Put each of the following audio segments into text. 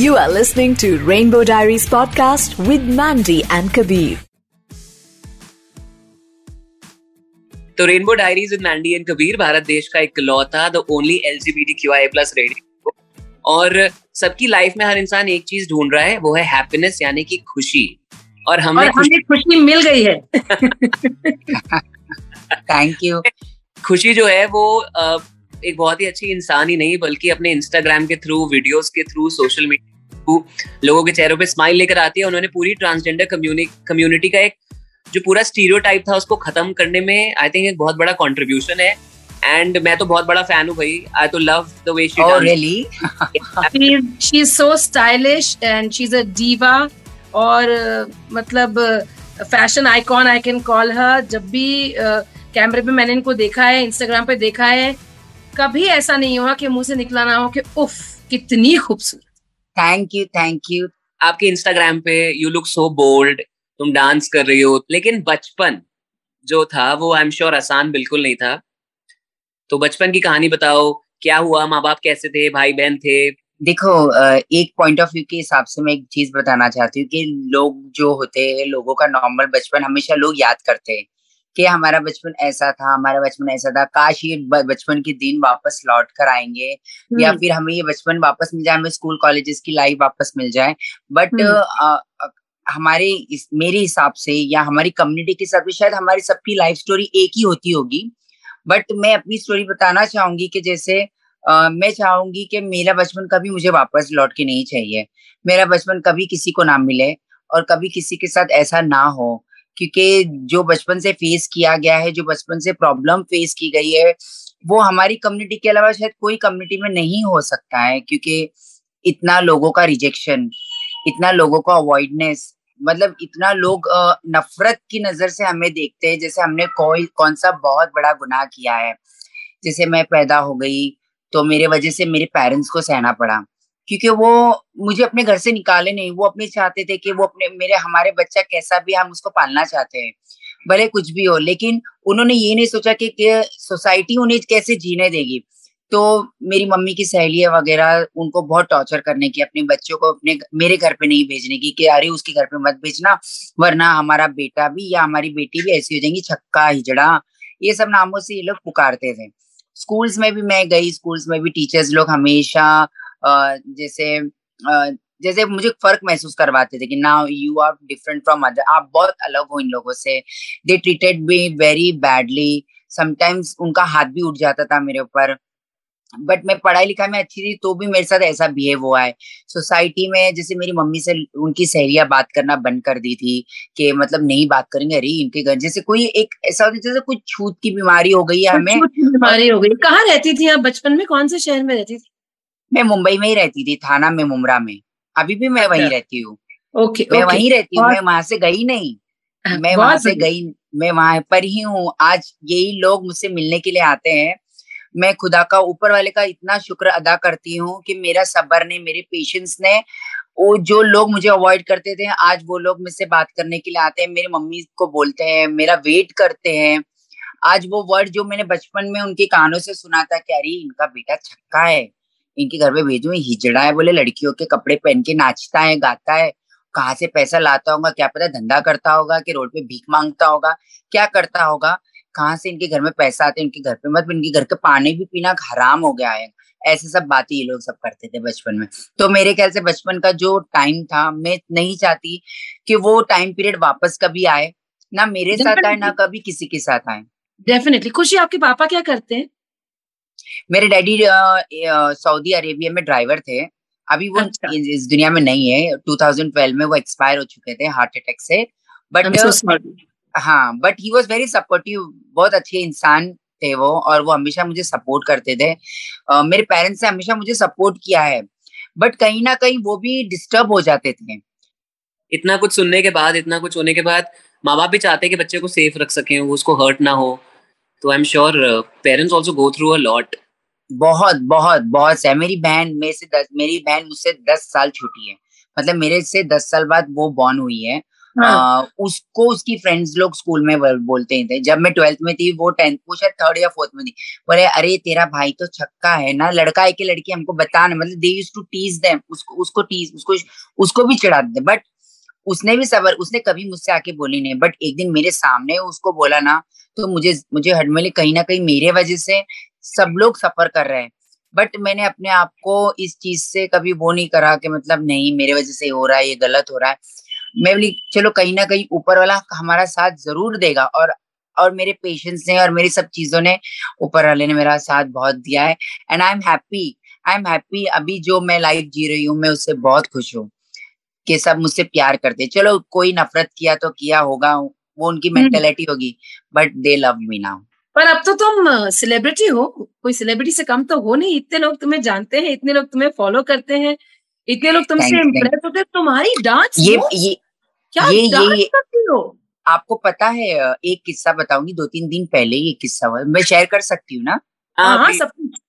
You are listening to Rainbow Diaries podcast with Mandy and Kabir. तो rainbow diaries with Mandy and Kabir Bharat देश का इकलौता the only L G B T Q I plus radio और सबकी life में हर इंसान एक चीज़ ढूंढ रहा है वो है हैप्पीनेस यानी कि खुशी। और हमें और खुशी, हमें खुशी मिल गई है। थैंक यू खुशी जो है वो एक बहुत ही अच्छी इंसान ही नहीं बल्कि अपने इंस्टाग्राम के थ्रू वीडियोस के थ्रू सोशल मीडिया थ्रू लोगों के चेहरों पे स्माइल लेकर आती है उन्होंने पूरी ट्रांसजेंडर कम्युनिटी का एक जो पूरा स्टीरियोटाइप था उसको खत्म करने में आई थिंक एक बहुत बड़ा कंट्रीब्यूशन है। एंड मैं तो बहुत बड़ा फ़ैन हूँ भाई। I too love the way she oh really? She is so stylish and she is a diva और uh, मतलब fashion icon I can call her जब भी कैमरे पे मैंने इनको देखा है इंस्टाग्राम पे देखा है कभी ऐसा नहीं हुआ कि मुँह से निकला ना हो कि उफ कितनी खूबसूरत। थैंक यू थैंक यू आपके इंस्टाग्राम पे यू लुक सो बोल्ड तुम डांस कर रही हो. लेकिन बचपन जो था वो आई एम श्योर आसान बिल्कुल नहीं था. तो बचपन की कहानी बताओ क्या हुआ? माँ बाप कैसे थे? भाई बहन थे? देखो एक पॉइंट ऑफ़ व्यू के हिसाब से मैं एक चीज़ बताना चाहती हूँ कि लोग जो होते हैं लोगों का नॉर्मल बचपन हमेशा लोग याद करते हैं. कि हमारा बचपन ऐसा था हमारा बचपन ऐसा था। काश ये बचपन के दिन वापस लौट कर आएँगे या हम्म, फिर हमें ये बचपन वापस मिल जाए हमें स्कूल कॉलेजेस की लाइफ वापस मिल जाए। But hmm. हमारे इस मेरे हिसाब से या हमारी कम्युनिटी के हिसाब से शायद हमारी सबकी लाइफ स्टोरी एक ही होती होगी। बट मैं अपनी स्टोरी बताना चाहूँगी कि जैसे अ, मैं चाहूँगी कि मेरा बचपन कभी मुझे वापस लौट के नहीं चाहिए। मेरा बचपन कभी किसी को ना मिले और कभी किसी के साथ ऐसा ना हो। क्योंकि जो बचपन से फेस किया गया है, जो बचपन से प्रॉब्लम फेस की गई है, वो हमारी कम्युनिटी के अलावा शायद कोई कम्युनिटी में नहीं हो सकता है, क्योंकि इतना लोगों का रिजेक्शन इतना लोगों का अवॉइडनेस मतलब इतना लोग नफरत की नज़र से हमें देखते हैं, जैसे हमने कोई, कौन सा बहुत बड़ा गुनाह किया है। जैसे मैं पैदा हो गई तो मेरे वजह से मेरे पेरेंट्स को सहना पड़ा। क्योंकि वो मुझे अपने घर से निकाले नहीं। वो अपने चाहते थे कि वो अपने मेरे हमारे बच्चा कैसा भी हम उसको पालना चाहते हैं भले कुछ भी हो। लेकिन उन्होंने ये नहीं सोचा कि, सोसाइटी उन्हें कैसे जीने देगी। तो मेरी मम्मी की सहेलियाँ वगैरह उनको बहुत टॉर्चर करने की अपने बच्चों को अपने मेरे घर पे नहीं भेजने की कि अरे उसके घर पे मत भेजना वरना हमारा बेटा भी या हमारी बेटी भी ऐसी हो जाएँगी छक्का हिजड़ा। ये सब नामों से ये लोग पुकारते थे। स्कूल्स में भी मैं गई स्कूल्स में भी टीचर्स लोग हमेशा जैसे जैसे मुझे फ़र्क महसूस करवाते थे कि now you are different from other आप बहुत अलग हो इन लोगों से। They treated me very badly sometimes उनका हाथ भी उठ जाता था मेरे ऊपर। बट मैं पढ़ाई लिखाई में अच्छी थी तो भी मेरे साथ ऐसा बिहेव हुआ है। सोसाइटी में जैसे मेरी मम्मी से उनकी सहेलियाँ बात करना बंद कर दी थी कि मतलब नहीं बात करेंगे अरे इनके घर जैसे कोई एक ऐसा होता जैसे कुछ छूत की बीमारी हो गई है हमें बीमारी हो गई। कहाँ रहती थी आप बचपन में? कौन से शहर में रहती थी? मैं मुंबई में ही रहती थी थाना में मुमरा में। अभी भी मैं वहीं अच्छा। रहती हूँ। ओके मैं वहीं रहती हूँ मैं वहाँ से गई नहीं। मैं वहाँ से गई मैं वहाँ पर ही हूँ। आज यही लोग मुझसे मिलने के लिए आते हैं। मैं खुदा का ऊपर वाले का इतना शुक्र अदा करती हूँ कि मेरा सबर ने मेरे पेशेंस ने वो जो लोग मुझे अवॉइड करते थे आज वो लोग मुझसे बात करने के लिए आते हैं मेरी मम्मी को बोलते हैं मेरा वेट करते हैं। आज वो वर्ड जो मैंने बचपन में उनके कानों से सुना था कि अरे इनका बेटा छक्का है। इनके घर में भेजू हिजड़ा है बोले लड़कियों के कपड़े पहन के नाचता है गाता है। कहाँ से पैसा लाता होगा क्या पता धंधा करता होगा कि रोड पे भीख माँगता होगा क्या करता होगा? कहाँ से इनके घर में पैसा आते हैं इनके घर पे मतलब इनके घर के पानी भी पीना हराम हो गया है। ऐसे सब बातें ये लोग सब करते थे बचपन में। तो मेरे ख्याल से बचपन का जो टाइम था मैं नहीं चाहती कि वो टाइम पीरियड वापस कभी आए ना मेरे साथ आए ना कभी किसी के साथ आए। डेफिनेटली खुशी आपके पापा क्या करते हैं? मेरे डैडी सऊदी अरेबिया में ड्राइवर थे। अभी वो अच्छा। इस इस दुनिया में नहीं है। 2012 में वो एक्सपायर हो चुके थे हार्ट अटैक से। बट so हाँ but he was very supportive बहुत अच्छे इंसान थे वो और वो हमेशा मुझे सपोर्ट करते थे। अ, मेरे पेरेंट्स ने हमेशा मुझे सपोर्ट किया है। बट कहीं ना कहीं वो भी डिस्टर्ब हो जाते थे। इतना कुछ सुनने के बाद इतना कुछ होने के बाद माँ बाप भी चाहते हैं कि बच्चे को सेफ़ रख सकें वो उसको हर्ट ना हो। तो I am sure parents also go through a lot बहुत बहुत बहुत है। मेरी बहन मेरे से दस मेरी बहन मुझसे दस साल छोटी है। मतलब मेरे से दस साल बाद वो बॉर्न हुई है। हाँ. आ, उसको उसकी फ्रेंड्स लोग स्कूल में बोलते थे जब मैं ट्वेल्थ में थी वो टेंथ वो शायद थर्ड या फोर्थ में थी। बोले अरे तेरा भाई तो छक्का है ना। लड़का है कि लड़की हमको बताना मतलब they use to tease them उसको उसको टीज उसको उसको भी चढ़ा दे बट उसने भी सबर, उसने कभी मुझसे आके बोली नहीं। बट एक दिन मेरे सामने उसको बोला ना तो मुझे मुझे हडमली कहीं ना कहीं मेरे वजह से सब लोग सफ़र कर रहे हैं। बट मैंने अपने आप को इस चीज़ से कभी वो नहीं करा कि मतलब नहीं, मेरे वजह से हो रहा है, ये गलत हो रहा है। मैं बोली, चलो कहीं ना कहीं ऊपर वाला हमारा साथ ज़रूर देगा और और मेरे पेशेंस ने और मेरी सब चीज़ों ने ऊपर वाले ने मेरा साथ बहुत दिया है। And I am happy I am happy अभी जो मैं लाइफ जी रही हूँ, मैं उससे बहुत खुश हूँ। कि सब मुझसे प्यार करते। चलो कोई नफरत किया तो किया होगा वो उनकी मेंटेलिटी हम्म। होगी but they love me now पर अब तो तुम सेलिब्रिटी हो कोई सेलिब्रिटी से कम तो हो नहीं। इतने लोग तुम्हें जानते हैं इतने लोग तुम्हें फॉलो करते हैं इतने लोग तुमसे इम्प्रेस होते तुम्हारी डांस ये ये क्या ये ये करती हो? आपको पता है एक किस्सा बताऊँगी दो तीन दिन पहले ये किस्सा हुआ मैं शेयर कर सकती हूँ ना? हाँ, हाँ सब कुछ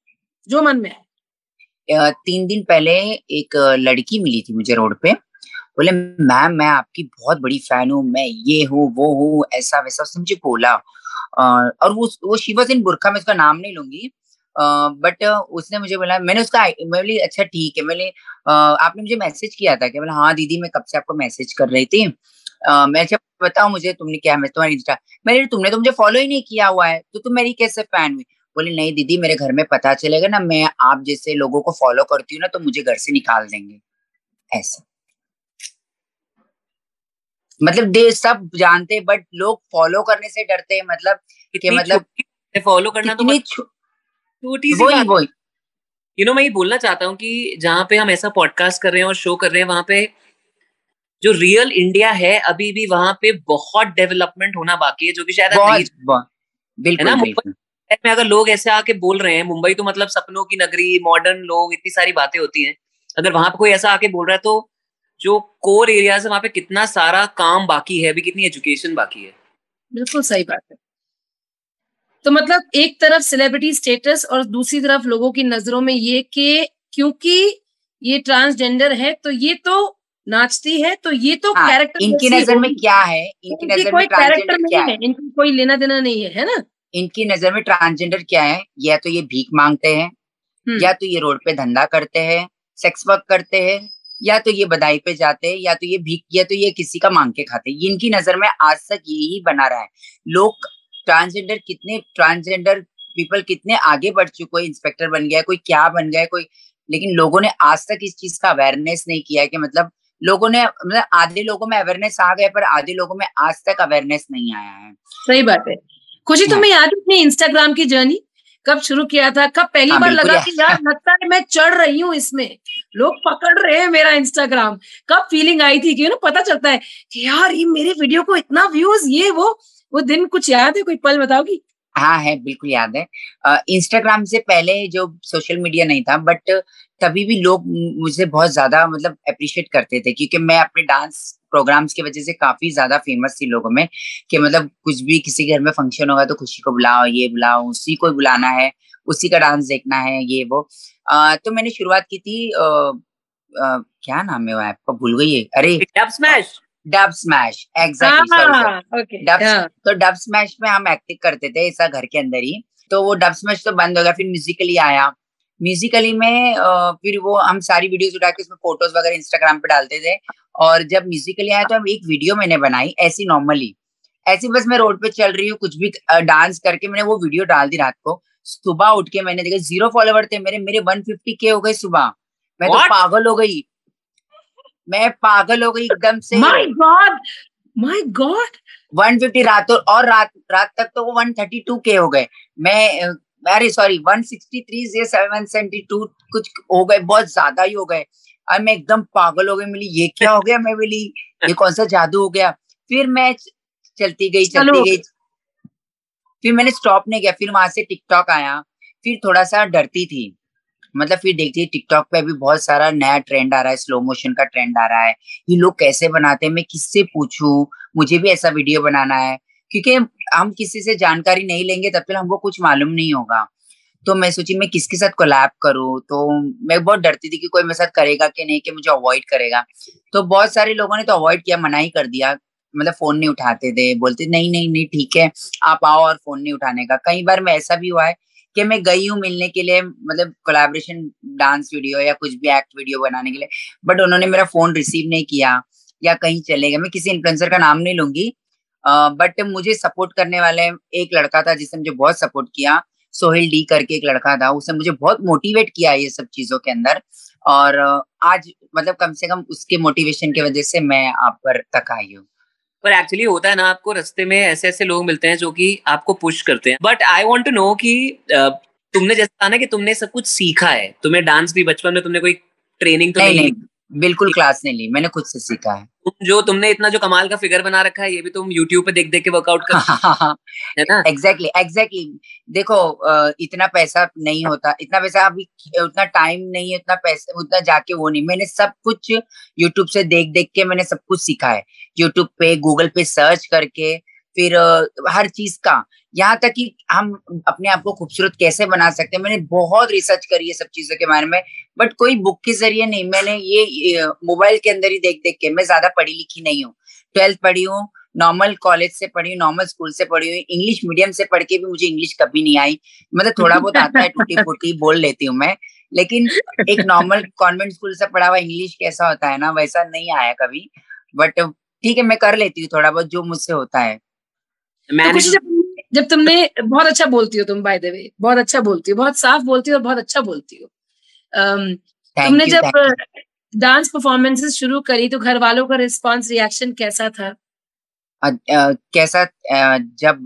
जो मन में है। तीन दिन पहले एक लड़की मिली थी मुझे रोड पे। बोले, मैम, मैं आपकी बहुत बड़ी फ़ैन हूँ, मैं ये हूँ, वो हूँ, ऐसा वैसा। उसने मुझे बोला। और वो वो शिवा सिंह बुरखा, मैं उसका नाम नहीं लूँगी। बट उसने मुझे बोला, मैंने उसका मैं बोली अच्छा ठीक है। मैंने आपने मुझे मैसेज किया था कि बोला हाँ दीदी, मैं कब से आपको मैसेज कर रही थी। मैं अच्छा बताओ मुझे तुमने क्या मैं तुम्हारी इंस्टा मैंने तुमने तो मुझे फॉलो ही नहीं किया हुआ है तो तुम मेरी कैसे फ़ैन हुई? बोले, नहीं दीदी, मेरे घर में पता चलेगा ना, मैं आप जैसे लोगों को फॉलो करती हूँ ना तो मुझे घर से निकाल देंगे। ऐसा। मतलब दे सब जानते हैं बट लोग फॉलो करने से डरते हैं मतलब कि मतलब फॉलो करना तो छोटी सी बात वही यू नो मैं ये बोलना चाहता हूँ कि जहाँ पे हम ऐसा पॉडकास्ट कर रहे हैं और शो कर रहे हैं वहाँ पे जो रियल इंडिया है अभी भी वहाँ पे बहुत डेवलपमेंट होना बाकी है जो कि शायद बिल्कुल है ना? मुंबई में अगर लोग ऐसे आके बोल रहे हैं मुंबई तो मतलब सपनों की नगरी मॉडर्न लोग इतनी सारी बातें होती हैं। अगर वहाँ पे कोई ऐसा आके बोल रहा है तो जो कोर एरियाज़ है वहाँ पे कितना सारा काम बाकी है अभी कितनी एजुकेशन बाकी है? बिल्कुल सही बात है। तो मतलब एक तरफ़ सेलिब्रिटी स्टेटस और दूसरी तरफ़ लोगों की नज़रों में ये कि क्योंकि ये ट्रांसजेंडर है तो ये तो नाचती है तो ये तो हाँ, कैरेक्टर इनकी नज़र में क्या है? इनकी नज़र में ट्रांसजेंडर क्या है? इनकी कोई लेना देना नहीं है है ना? इनकी नज़र में ट्रांसजेंडर क्या है? या तो ये भीख मांगते हैं हम्म। या तो ये रोड पे धंधा करते हैं सेक्स वर्क करते हैं या तो ये बधाई पे जाते हैं या तो ये भीख या तो ये किसी का मांग के खाते हैं। इनकी नज़र में आज तक यही बना रहा है। लोग ट्रांसजेंडर कितने ट्रांसजेंडर पीपल कितने आगे बढ़ चुके कोई इंस्पेक्टर बन गया कोई क्या बन गया कोई लेकिन लोगों ने आज तक इस चीज़ का अवेयरनेस नहीं किया है कि मतलब लोगों ने मतलब आधे लोगों में अवेयरनेस आ गया पर आधे लोगों में आज तक अवेयरनेस नहीं आया है। सही बात है। खुशी तुम्हें हाँ। याद है अपनी इंस्टाग्राम की जर्नी कब शुरू किया था कब पहली हाँ, बार लगा कि यार लगता है मैं चढ़ रही हूँ इसमें। लोग पकड़ रहे हैं मेरा इंस्टाग्राम कब फीलिंग आई थी कि ना पता चलता है कि यार ये मेरे वीडियो को इतना व्यूज़ ये वो वो दिन कुछ याद है? कोई पल बताओगी हाँ है बिल्कुल याद है। इंस्टाग्राम से पहले जो सोशल मीडिया नहीं था बट तभी भी लोग मुझे बहुत ज़्यादा मतलब अप्रिशिएट करते थे क्योंकि मैं अपने डांस प्रोग्राम्स की वजह से काफ़ी ज़्यादा फ़ेमस थी लोगों में कि मतलब कुछ भी किसी घर में फ़ंक्शन होगा तो खुशी को बुलाओ ये बुलाओ उसी को बुलाना है उसी का डांस देखना है ये वो। आ, तो मैंने शुरुआत की थी आ, आ, क्या नाम है वो ऐप भूल गई है अरे Dubsmash Dubsmash exactly तो डब स्मैश में हम एक्टिंग करते थे ऐसा घर के अंदर ही तो वो डब स्मैश तो बंद हो गया फिर म्यूजिकली आया। म्यूजिकली में फिर वो हम सारी वीडियोस उठा के उसमें फ़ोटोज़ वगैरह इंस्टाग्राम पे डालते थे। और जब म्यूजिकली आया तो हम एक वीडियो मैंने बनाई ऐसी नॉर्मली ऐसी बस मैं रोड पे चल रही हूँ कुछ भी डांस करके मैंने वो वीडियो डाल दी रात को। सुबह उठ के मैंने देखा ज़ीरो फॉलोवर थे मेरे मेरे वन फिफ्टी के हो गए सुबह। मैं तो पागल हो गई। मैं पागल हो गई एकदम से। माय गॉड माय गॉड 150 रात और रात रात तक तो वो 132 के हो गए। मैं अरे सॉरी 163 से 772 कुछ हो गए बहुत ज़्यादा ही हो गए। और मैं एकदम पागल हो गई मिली ये क्या हो गया? मैं बोली ये कौन सा जादू हो गया? फिर मैं चलती गई चलती गई। फिर मैंने स्टॉप नहीं किया फिर वहाँ से टिकटॉक आया। फिर थोड़ा सा डरती थी। मतलब फिर देखती टिकटॉक पे अभी बहुत सारा नया ट्रेंड आ रहा है स्लो मोशन का ट्रेंड आ रहा है। ये लोग कैसे बनाते हैं मैं किससे पूछूँ? मुझे भी ऐसा वीडियो बनाना है। क्योंकि हम किसी से जानकारी नहीं लेंगे, तब तक हमको कुछ मालूम नहीं होगा। तो मैं सोची मैं किसके साथ कोलैब करूँ? तो मैं बहुत डरती थी कि कोई मेरे साथ करेगा कि नहीं, कि मुझे अवॉइड करेगा। तो बहुत सारे लोगों ने तो अवॉइड किया, मना ही कर दिया। मतलब फ़ोन नहीं उठाते थे। बोलते, नहीं नहीं नहीं, ठीक है, आप आओ और फ़ोन नहीं उठाने का। कई बार मैं ऐसा भी हुआ है कि मैं गई हूँ मिलने के लिए मतलब कोलैबोरेशन डांस वीडियो या कुछ भी एक्ट वीडियो बनाने के लिए बट उन्होंने मेरा फ़ोन रिसीव नहीं किया या कहीं चले गए। मैं किसी इन्फ्लुएंसर का नाम नहीं लूँगी बट मुझे सपोर्ट करने वाले एक लड़का था जिसने मुझे बहुत सपोर्ट किया सोहेल डी करके एक लड़का था उसने मुझे बहुत मोटिवेट किया ये सब चीज़ों के अंदर। और आज मतलब कम से कम उसके मोटिवेशन की वजह से मैं आप पर तक आई हूँ। पर एक्चुअली होता है ना आपको रस्ते में ऐसे ऐसे लोग मिलते हैं जो कि आपको पुश करते हैं। But I want to know कि तुमने जैसा कहा ना कि तुमने सब कुछ सीखा है। तुम्हें डांस भी बचपन में तुमने कोई ट्रेनिंग तो नहीं, नहीं, नहीं बिल्कुल क्लास नहीं ली मैंने खुद से सीखा है। जो तुमने इतना जो कमाल का फिगर बना रखा है ये भी तुम यूट्यूब पे देख देख के वर्कआउट कर है ना? एग्जैक्टली एग्जैक्टली देखो इतना पैसा नहीं होता इतना पैसा अभी उतना टाइम नहीं है उतना पैसा उतना जाके वो नहीं। मैंने सब कुछ यूट्यूब से देख देख के मैंने सब कुछ सीखा है। यूट्यूब पे गूगल पे सर्च करके फिर हर चीज़ का। यहाँ तक कि हम अपने आप को खूबसूरत कैसे बना सकते हैं, मैंने बहुत रिसर्च करी है सब चीज़ों के बारे में बट कोई बुक के ज़रिए नहीं, मैंने ये मोबाइल के अंदर ही देख देख के, मैं ज़्यादा पढ़ी लिखी नहीं हूँ। ट्वेल्थ पढ़ी हूँ नॉर्मल कॉलेज से पढ़ी हूँ नॉर्मल स्कूल से पढ़ी हुई इंग्लिश मीडियम से पढ़ के भी मुझे इंग्लिश कभी नहीं आई। मतलब थोड़ा बहुत आता है टूटी फूटी बोल लेती हूँ मैं, लेकिन एक नॉर्मल कॉन्वेंट स्कूल से पढ़ा हुआ इंग्लिश कैसा होता है ना, वैसा नहीं आया कभी बट ठीक है, मैं कर लेती हूँ थोड़ा बहुत जो मुझसे होता है। तो जब, जब तुमने बहुत अच्छा बोलती हो तुम बाय द वे बहुत अच्छा बोलती हो बहुत साफ़ बोलती हो और बहुत अच्छा बोलती हो। um, तुमने you, जब डांस परफॉर्मेंसेस शुरू करी तो घर वालों का रिस्पांस रिएक्शन कैसा था? uh, uh, कैसा uh, जब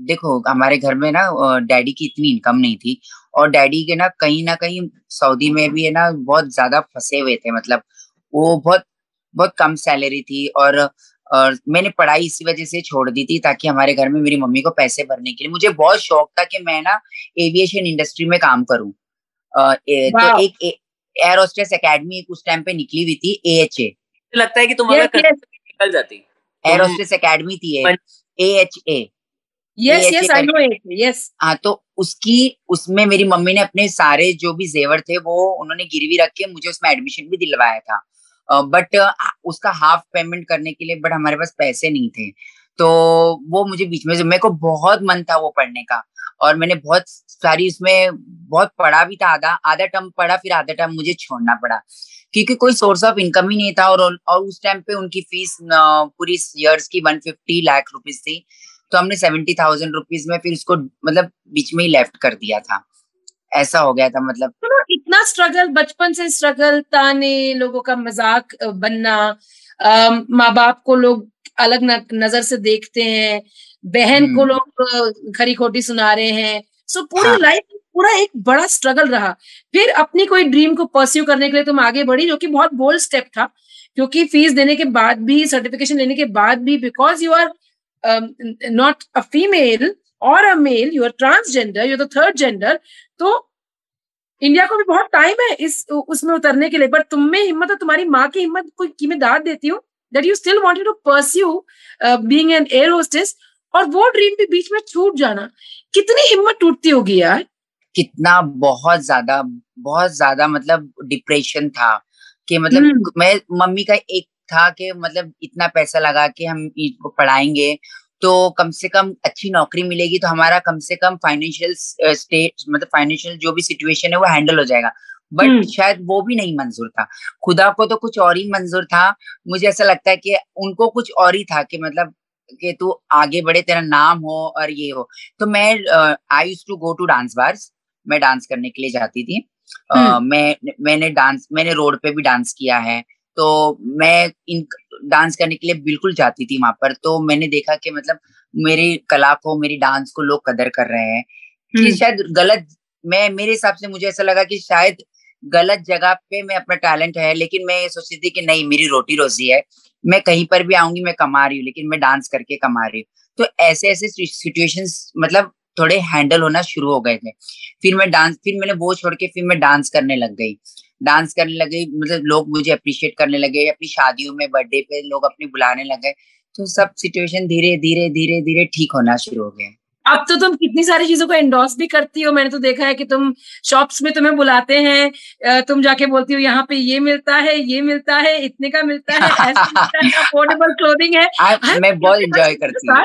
देखो हमारे घर में ना डैडी की इतनी इनकम नहीं थी और डैडी के ना कहीं ना कहीं सऊदी में भी है ना बहुत ज़्यादा फंसे हुए थे मतलब वो बहुत बहुत कम सैलरी थी और और मैंने पढ़ाई इसी वजह से छोड़ दी थी ताकि हमारे घर में मेरी मम्मी को पैसे भरने के लिए। मुझे बहुत शौक था कि मैं ना एविएशन इंडस्ट्री में काम करूँ। तो एक एयर होस्टेस एकेडमी उस टाइम पे निकली हुई थी ए एच ए लगता है कि तुम अगर निकल जाती। एयर होस्टेस एकेडमी थी A H A yes yes I know it yes हाँ तो उसकी उसमें मेरी मम्मी ने अपने सारे जो भी जेवर थे वो उन्होंने गिरवी रख के मुझे उसमें एडमिशन भी दिलवाया था। बट उसका हाफ़ पेमेंट करने के लिए बट हमारे पास पैसे नहीं थे। तो वो मुझे बीच में मेरे को बहुत मन था वो पढ़ने का। और मैंने बहुत सारी उसमें बहुत पढ़ा भी था आधा आधा टर्म पढ़ा, फिर आधा टर्म मुझे छोड़ना पड़ा। क्योंकि कोई सोर्स ऑफ़ इनकम ही नहीं था और और उस टाइम पे उनकी फ़ीस पूरी इयर्स की वन फिफ्टी लाख रुपीज़ थी। तो हमने सेवेंटी थाउज़ेंड रुपीज़ में फिर उसको मतलब बीच में ही लेफ़्ट कर दिया था। ऐसा हो गया था मतलब। इतना स्ट्रगल बचपन से स्ट्रगल ताने लोगों का मज़ाक बनना माँ बाप को लोग अलग न, नज़र से देखते हैं बहन को हम्म। लोग खरी खोटी सुना रहे हैं सो पूरी हाँ. लाइफ पूरा एक बड़ा स्ट्रगल रहा फिर अपनी कोई ड्रीम को परस्यू करने के लिए तुम आगे बढ़ी जो कि बहुत बोल्ड स्टेप था क्योंकि फ़ीस देने के बाद भी सर्टिफिकेशन लेने के बाद भी because you are not a female और a male you are transgender you are the third gender तो इंडिया को भी बहुत टाइम है इस उसमें उतरने के लिए बट तुम में हिम्मत है तुम्हारी माँ की हिम्मत कोई की मैं दाद देती हूँ that you still wanted to pursue being an air hostess और वो ड्रीम भी बीच में छूट जाना कितनी हिम्मत टूटती होगी यार कितना बहुत ज़्यादा बहुत ज़्यादा मतलब डिप्रेशन था कि मतलब hmm. मैं मम्मी का एक था कि मतलब इतना पैसा लगा के हम पढ़ाएँगे तो कम से कम अच्छी नौकरी मिलेगी तो हमारा कम से कम फाइनेंशियल स्टेट मतलब फाइनेंशियल जो भी सिचुएशन है वो हैंडल हो जाएगा। But hmm. शायद वो भी नहीं मंजूर था। खुदा को तो कुछ और ही मंजूर था। मुझे ऐसा लगता है कि उनको कुछ और ही था कि मतलब कि तू आगे बढ़े तेरा नाम हो और ये हो। तो मैं I use to go to dance bars मैं डांस करने के लिए जाती थी। uh, मैं मैंने डांस मैंने रोड पे भी डांस किया है। तो मैं इन डांस करने के लिए बिल्कुल जाती थी वहाँ पर। तो मैंने देखा कि मतलब मेरी कला को मेरी डांस को लोग कदर कर रहे हैं कि हम्म। शायद गलत मैं मेरे हिसाब से मुझे ऐसा लगा कि शायद गलत जगह पे मैं अपना टैलेंट है लेकिन मैं ये सोचती थी कि नहीं मेरी रोटी रोजी है मैं कहीं पर भी आऊँगी मैं कमा रही हूँ लेकिन मैं डांस करके कमा रही हूँ। तो ऐसे ऐसे सिचुएशंस मतलब थोड़े हैंडल होना शुरू हो गए थे। फिर मैं डांस फिर मैंने वो छोड़ के फिर मैं डांस करने लग गई। डांस करने लगे मतलब लोग मुझे अप्रिशिएट करने लगे अपनी शादियों में बर्थडे पे लोग अपने बुलाने लगे तो सब सिचुएशन धीरे धीरे धीरे धीरे ठीक होना शुरू हो गया। अब तो तुम कितनी सारी चीज़ों को एंडोर्स भी करती हो? मैंने तो देखा है कि तुम शॉप्स में तुम्हें बुलाते हैं तुम जाके बोलती हो यहाँ पे ये मिलता है ये मिलता है इतने का मिलता है अफोर्डेबल क्लोथिंग है I, मैं बहुत एंजॉय करती हूँ।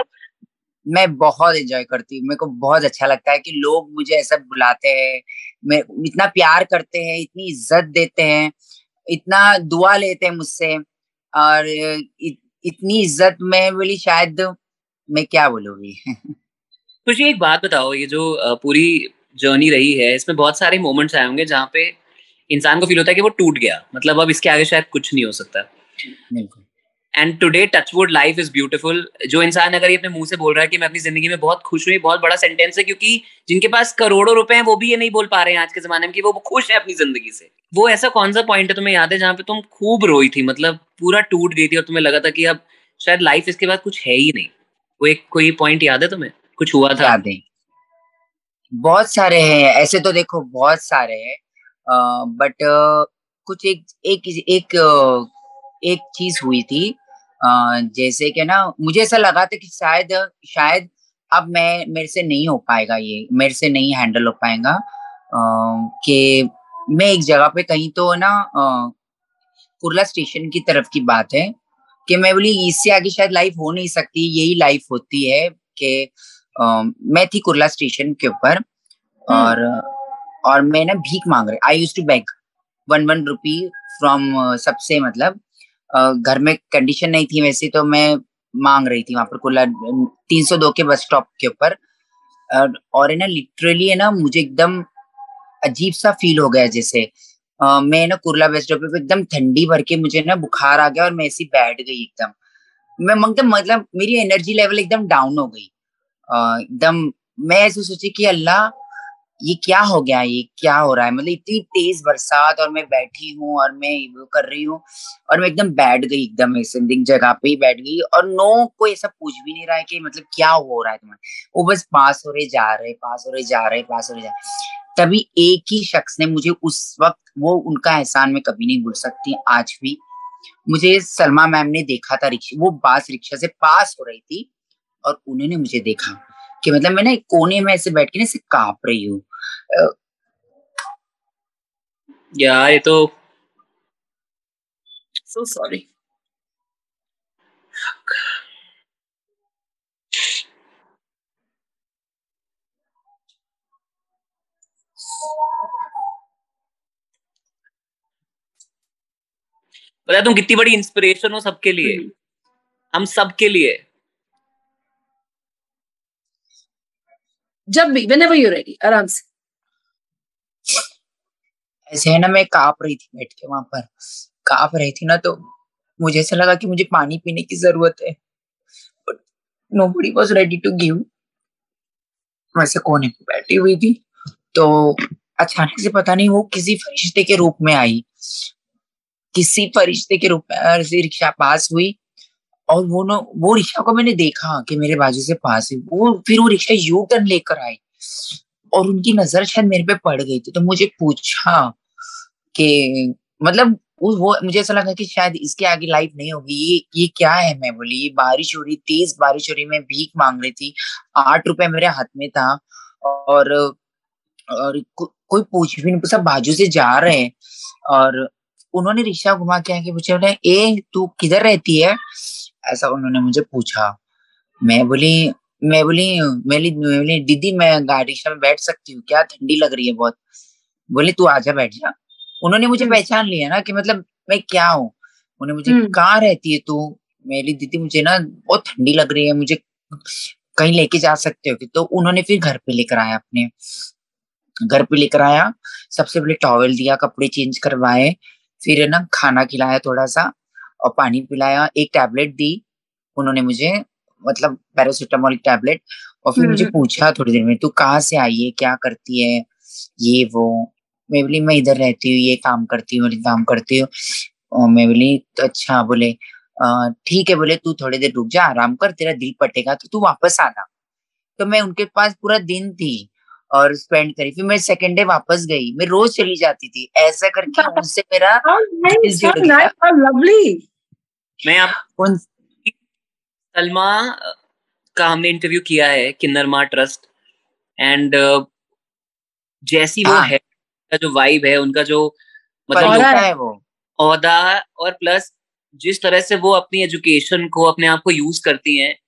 मैं बहुत एंजॉय करती हूँ। मेरे को बहुत अच्छा लगता है कि लोग मुझे ऐसा बुलाते हैं। मैं इतना प्यार करते हैं इतनी इज़्ज़त देते हैं इतना दुआ लेते हैं मुझसे और इत, इतनी इज़्ज़त में बोली शायद मैं क्या बोलूँगी? खुशी एक बात बताओ ये जो पूरी जर्नी रही है इसमें बहुत सारे मोमेंट्स आए होंगे जहाँ पे इंसान को फील होता है कि वो टूट गया। मतलब अब इसके आगे शायद कुछ नहीं हो सकता। And today touchwood life is beautiful जो इंसान अगर ये अपने मुँह से बोल रहा है कि मैं अपनी ज़िंदगी में बहुत खुश हुई बहुत बड़ा सेंटेंस है, क्योंकि जिनके पास करोड़ों रुपए हैं, वो भी ये नहीं बोल पा रहे हैं आज के जमाने में कि वो खुश है अपनी ज़िंदगी से। वो ऐसा कौन सा पॉइंट है तुम्हें याद है जहाँ पे तुम खूब रोई थी? मतलब पूरा टूट गई थी और तुम्हें लगा था कि अब शायद लाइफ इसके बाद कुछ है ही नहीं। वो एक कोई पॉइंट याद है तुम्हें? कुछ हुआ था? याद है बहुत सारे हैं, ऐसे तो देखो बहुत सारे हैं। बट कुछ एक एक एक एक चीज़ हुई थी जैसे कि ना मुझे ऐसा लगा था कि शायद शायद अब मैं मेरे से नहीं हो पाएगा ये मेरे से नहीं हैंडल हो पाएगा कि मैं एक जगह पे कहीं तो ना कुरला स्टेशन की तरफ़ की बात है कि मैं बोली इससे आगे शायद लाइफ हो नहीं सकती यही लाइफ होती है कि मैं थी कुरला स्टेशन के ऊपर हम्म। और और मैं ना भीख मांग रही I use to beg one one rupee from सबसे मतलब घर में कंडीशन नहीं थी वैसे तो मैं मांग रही थी वहाँ पर कुल्ला तीन सौ दो के बस स्टॉप के ऊपर। और है ना लिटरली है ना मुझे एकदम अजीब सा फील हो गया जैसे। Uh, मैं ना कुरला बस स्टॉप पे एकदम ठंडी भर के मुझे ना बुखार आ गया और मैं ऐसी बैठ गई एकदम। मैं मंगता मतलब मेरी एनर्जी लेवल एकदम डाउन हो गई। एकदम मैं ऐसे सोची कि अल्लाह ये क्या हो गया? ये क्या हो रहा है? मतलब इतनी तेज बरसात और मैं बैठी हूँ और मैं वो कर रही हूँ और मैं एकदम बैठ गई, एकदम ऐसे जगह पे ही बैठ गई और नो कोई ऐसा पूछ भी नहीं रहा है कि मतलब क्या हो रहा है तुम्हारे। वो बस पास हो रहे, जा रहे, पास हो रहे, जा रहे, पास हो रहे, जा रहे। तभी एक ही शख्स ने मुझे उस वक्त वो उनका एहसान में कभी नहीं भूल सकती, आज भी। मुझे सलमा मैम ने देखा था रिक्शा, वो बास रिक्शा से पास हो रही थी और उन्होंने मुझे देखा। कि मतलब मैं ना एक कोने में ऐसे बैठ के ना ऐसे काँप रही हूँ। यार ये तो सो सॉरी पता तुम कितनी बड़ी इंस्पिरेशन हो सबके लिए। हम्म। हम सबके लिए। जब भी वेन एवर यू रेडी आराम से। ऐसे है ना, मैं काँप रही थी बैठ के वहाँ पर। काँप रही थी ना तो मुझे ऐसा लगा कि मुझे पानी पीने की ज़रूरत है। But nobody was ready to give वैसे कोने पे बैठी हुई थी। तो अचानक से पता नहीं वो किसी फरिश्ते के रूप में आई। किसी फरिश्ते के रूप में रिक्शा पास हुई। और वो ना वो रिक्शा को मैंने देखा कि मेरे बाजू से पास है। वो फिर वो रिक्शा यू टर्न लेकर आई और उनकी नज़र शायद मेरे पे पड़ गई थी। तो मुझे पूछा कि मतलब वो मुझे ऐसा लगा कि शायद इसके आगे लाइफ नहीं होगी। ये ये क्या है मैं बोली? ये बारिश हो रही तेज बारिश हो रही मैं भीख मांग रही थी। आठ रुपए मेरे हाथ में था और और को, कोई पूछ भी नहीं सब बाजू से जा रहे हैं। और उन्होंने रिक्शा घुमा के आके पूछे बोले ए तू किधर रहती है? ऐसा उन्होंने मुझे पूछा। मैं बोली मैं बोली मेरी बोली दीदी मैं गाड़ी रिक्शा में बैठ सकती हूँ क्या ठंडी लग रही है बहुत? बोले तू आजा बैठ जा। उन्होंने मुझे हम्म। पहचान लिया ना कि मतलब मैं क्या हूँ। उन्होंने मुझे हम्म। कहाँ रहती है तू? मेरी दीदी मुझे ना बहुत ठंडी लग रही है मुझे कहीं लेके जा सकते हो तो उन्होंने फिर घर पे लेकर आया अपने। घर पे लेकर आया सबसे पहले टॉवल दिया कपड़े चेंज करवाए फिर ना खाना खिलाया थोड़ा सा। और पानी पिलाया एक टैबलेट दी उन्होंने मुझे मतलब पैरासिटामोल टैबलेट और फिर मुझे पूछा थोड़ी देर में तू कहाँ से आई है? क्या करती है? ये वो। मैं बोली मैं इधर रहती हूँ ये काम करती हूँ काम करती हूँ। और मैं बोली तो अच्छा बोले ठीक है बोले तू थोड़ी देर रुक जा आराम कर तेरा दिल पटेगा तो तू वापस आना तो मैं उनके पास पूरा दिन थी और स्पेंड करी। फिर मैं सेकेंड डे वापस गई। मैं रोज चली जाती थी। ऐसा करके उनसे मेरा मैं आप सलमा का हमने इंटरव्यू किया है किन्नरमा ट्रस्ट एंड जैसी वो हाँ। है उनका जो वाइब है उनका जो मतलब है। है वो। औहदा और प्लस जिस तरह से वो अपनी एजुकेशन को अपने आप को यूज़ करती हैं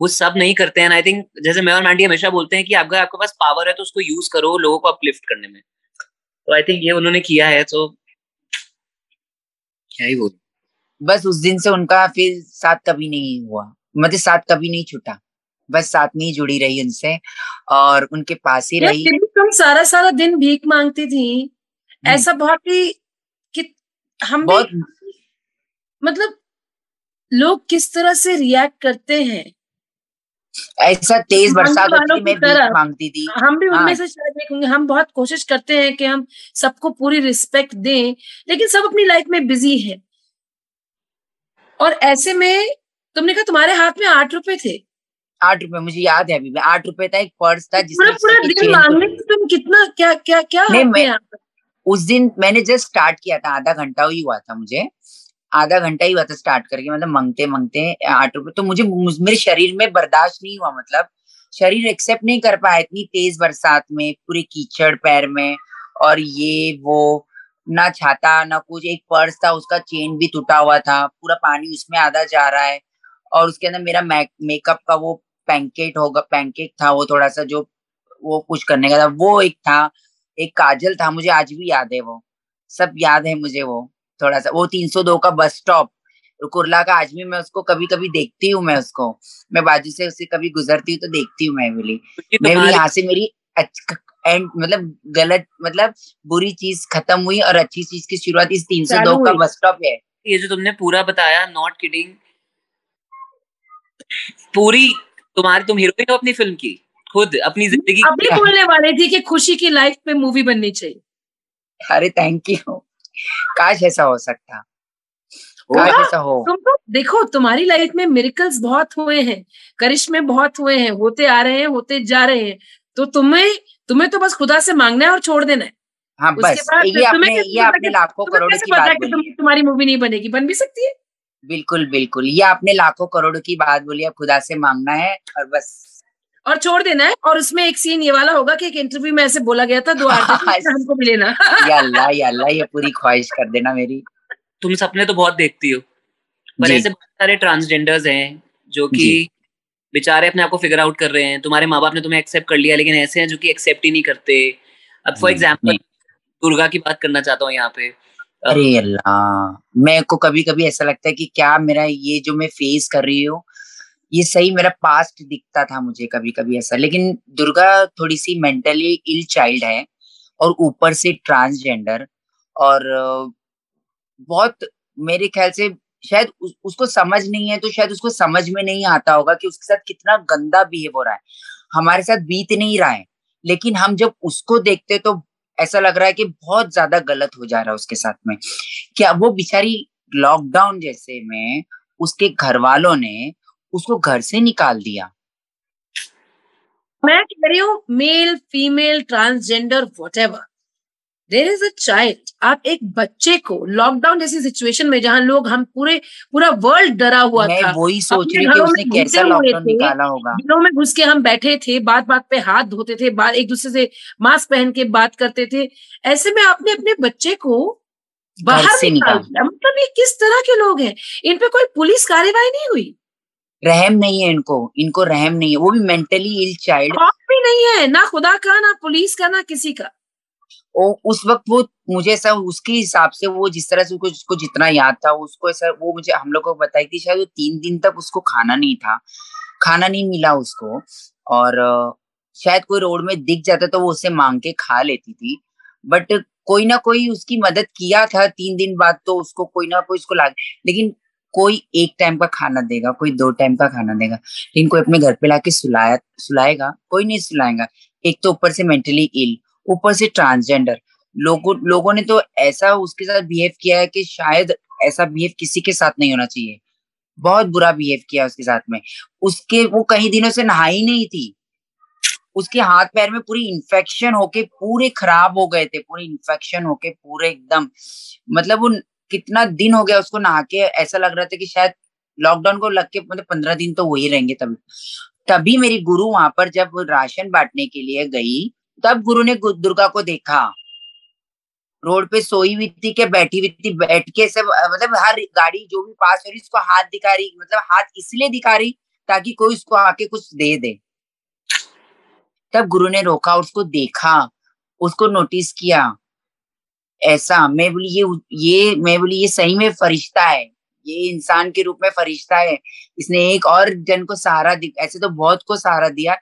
वो सब नहीं करते हैं। आई थिंक जैसे मैं और मैंडी हमेशा बोलते हैं कि अगर आपके पास पावर है तो उसको यूज़ करो लोगों को अपलिफ्ट करने में। तो आई थिंक ये उन्होंने किया है तो क्या ही बोल। बस उस दिन से उनका फिर साथ कभी नहीं हुआ। मतलब साथ कभी नहीं छूटा। बस साथ में ही जुड़ी रही उनसे और उनके पास ही रही। फिर भी तुम सारा सारा दिन भीख मांगती थी। हम्म। ऐसा बहुत ही कि हम बहुत भी मतलब लोग किस तरह से रिएक्ट करते हैं। ऐसा तेज बरसात होती मैं। भीख मांगती थी। हम भी उनमें हाँ। से शायद एक होंगे। हम बहुत कोशिश करते हैं कि हम सबको पूरी रिस्पेक्ट दें लेकिन सब अपनी लाइफ में बिज़ी है। और ऐसे में तुमने कहा तुम्हारे हाथ में आठ रुपए थे। आठ रुपए मुझे याद है अभी भी। आठ रुपए था एक पर्स था जिसमें पूरा दिन मांगने से तुम कितना क्या क्या क्या नहीं, में मैं- उस दिन मैंने जस्ट स्टार्ट किया था आधा घंटा ही हुआ था मुझे। आधा घंटा ही हुआ था स्टार्ट करके मतलब मांगते मांगते आठ रुपए तो मुझे मेरे शरीर में बर्दाश्त नहीं हुआ मतलब शरीर एक्सेप्ट नहीं कर पाया इतनी तेज बरसात में, पूरे कीचड़ पैर में, और ये वो ना छाता, ना कुछ, एक पर्स था, उसका चेन भी टूटा हुआ था, पूरा पानी उसमें आधा जा रहा है, और उसके अंदर मेरा मेकअप का वो पैंकेट होगा पैंकेक था वो थोड़ा सा जो वो कुछ करने का था, वो एक था, एक काजल था, मुझे आज भी याद है वो, सब याद है मुझे वो। थोड़ा सा वो 302 का बस स्टॉप कुरला का आज भी मैं उसको कभी कभी देखती हूँ मैं उसको। मैं बाजू से उससे कभी गुजरती हूँ तो देखती हूँ मैं भी क्योंकि मैं भी यहाँ से मेरी एंड मतलब गलत मतलब बुरी चीज़ खत्म हुई और अच्छी चीज़ की शुरुआत इस 302 चालू का बस स्टॉप है। ये जो तुमने पूरा बताया नॉट किडिंग पूरी तुम्हारी तुम हीरोइन हो अपनी फ़िल्म की? खुद अपनी ज़िंदगी अभी बोलने वाले थी कि खुशी की लाइफ पे मूवी बननी चाहिए। अरे थैंक यू काश ऐसा हो सकता। काश ऐसा हो। तुम तो देखो तुम्हारी लाइफ में मेरिकल्स बहुत हुए हैं करिश्मे बहुत हुए हैं होते आ रहे हैं होते जा रहे हैं तो तुम्हें तुम्हें तो बस खुदा से मांगना है और छोड़ देना है। हाँ बस ये आपने ये आपने लाखों करोड़ों की बात बोली। तुम्हारी मूवी नहीं बनेगी बन भी सकती है? बिल्कुल बिल्कुल ये आपने लाखों करोड़ों की बात बोली अब खुदा से मांगना है और बस। और छोड़ देना है और उसमें एक सीन ये वाला होगा कि एक इंटरव्यू में ऐसे बोला गया था दो हमको भी लेना। या अल्लाह या अल्लाह ये पूरी ख्वाहिश कर देना मेरी। तुम सपने तो बहुत देखती हो पर ऐसे बहुत सारे ट्रांसजेंडर्स हैं जो कि बेचारे अपने आप को फिगर आउट कर रहे हैं। तुम्हारे माँ बाप ने तुम्हें एक्सेप्ट कर लिया लेकिन ऐसे हैं जो कि एक्सेप्ट ही नहीं करते। अब फॉर एग्ज़ाम्पल दुर्गा की बात करना चाहता हूँ यहाँ पे। अरे अल्लाह मेरे को कभी कभी ऐसा लगता है कि क्या मेरा ये जो मैं फेस कर रही हूँ ये सही मेरा पास्ट दिखता था मुझे कभी कभी ऐसा। लेकिन दुर्गा थोड़ी सी मेंटली इल चाइल्ड है और ऊपर से ट्रांसजेंडर और बहुत मेरे ख्याल से शायद उस, उसको समझ नहीं है तो शायद उसको समझ में नहीं आता होगा कि उसके साथ कितना गंदा बिहेव हो रहा है। हमारे साथ बीत नहीं रहा है लेकिन हम जब उसको देखते तो ऐसा लग रहा है कि बहुत ज़्यादा गलत हो जा रहा है उसके साथ में। क्या वो बेचारी लॉकडाउन जैसे में उसके घर वालों ने उसको घर से निकाल दिया मैं कह रही हूँ male female transgender whatever there is a child आप एक बच्चे को लॉकडाउन जैसी सिचुएशन में जहाँ लोग हम पूरे पूरा वर्ल्ड डरा हुआ मैं था वही सोच रही घरों उसने कैसा लॉकडाउन थे। निकाला होगा दिनों में घुस के हम बैठे थे बात बात पे हाथ धोते थे बात एक दूसरे से मास्क पहन के बात करते थे ऐसे में आपने अपने बच्चे को बाहर से निकाल निकाल। दिया मतलब ये किस तरह के लोग हैं इन पे कोई पुलिस कार्यवाही नहीं हुई रहम नहीं है इनको इनको रहम नहीं है वो भी मेंटली इल चाइल्ड भी नहीं है ना खुदा का ना पुलिस का ना किसी का। वो उस वक्त वो मुझे ऐसा उसके हिसाब से वो जिस तरह से उसको उसको जितना याद था उसको ऐसा वो मुझे हम लोग को बताई थी शायद वो तीन दिन तक उसको खाना नहीं था खाना नहीं मिला उसको और शायद कोई रोड में दिख जाता तो वो उसे मांग के खा लेती थी बट कोई ना कोई उसकी मदद किया था तीन दिन बाद तो उसको कोई ना कोई उसको लाग लेकिन कोई एक टाइम का खाना देगा, कोई दो टाइम का खाना देगा। लेकिन कोई अपने घर पे लाके सुलाया, सुलाएगा, कोई नहीं सुलाएगा। एक तो ऊपर से मेंटली इल ऊपर से ट्रांसजेंडर लोगों लोगों ने तो ऐसा उसके साथ बिहेव किया है कि शायद ऐसा बिहेव किसी के साथ नहीं होना चाहिए। बहुत बुरा बिहेव किया उसके साथ में। उसके, वो कई दिनों से नहाई नहीं थी। उसके हाथ पैर में पूरी इन्फेक्शन होके पूरे खराब हो गए थे, पूरे इन्फेक्शन होके पूरे एकदम। मतलब वो कितना दिन हो गया उसको नहा के ऐसा लग रहा था कि शायद लॉकडाउन को लग के मतलब पंद्रह दिन तो वही रहेंगे तब। तभी मेरी गुरु वहाँ पर जब राशन बांटने के लिए गई, तब गुरु ने दुर्गा को देखा। रोड पे सोई हुई थी के बैठी हुई थी, बैठ के सब मतलब हर गाड़ी जो भी पास हो रही, उसको हाथ दिखा रही मतलब हाथ इसलिए दिखा रही ताकि कोई उसको आके कुछ दे दे। तब गुरु ने रोका उसको देखा, उसको नोटिस किया। ऐसा मैं बोली ये ये मैं बोली ये सही में फरिश्ता है ये इंसान के रूप में फरिश्ता है इसने एक और जन को सहारा ऐसे तो बहुत को सहारा दिया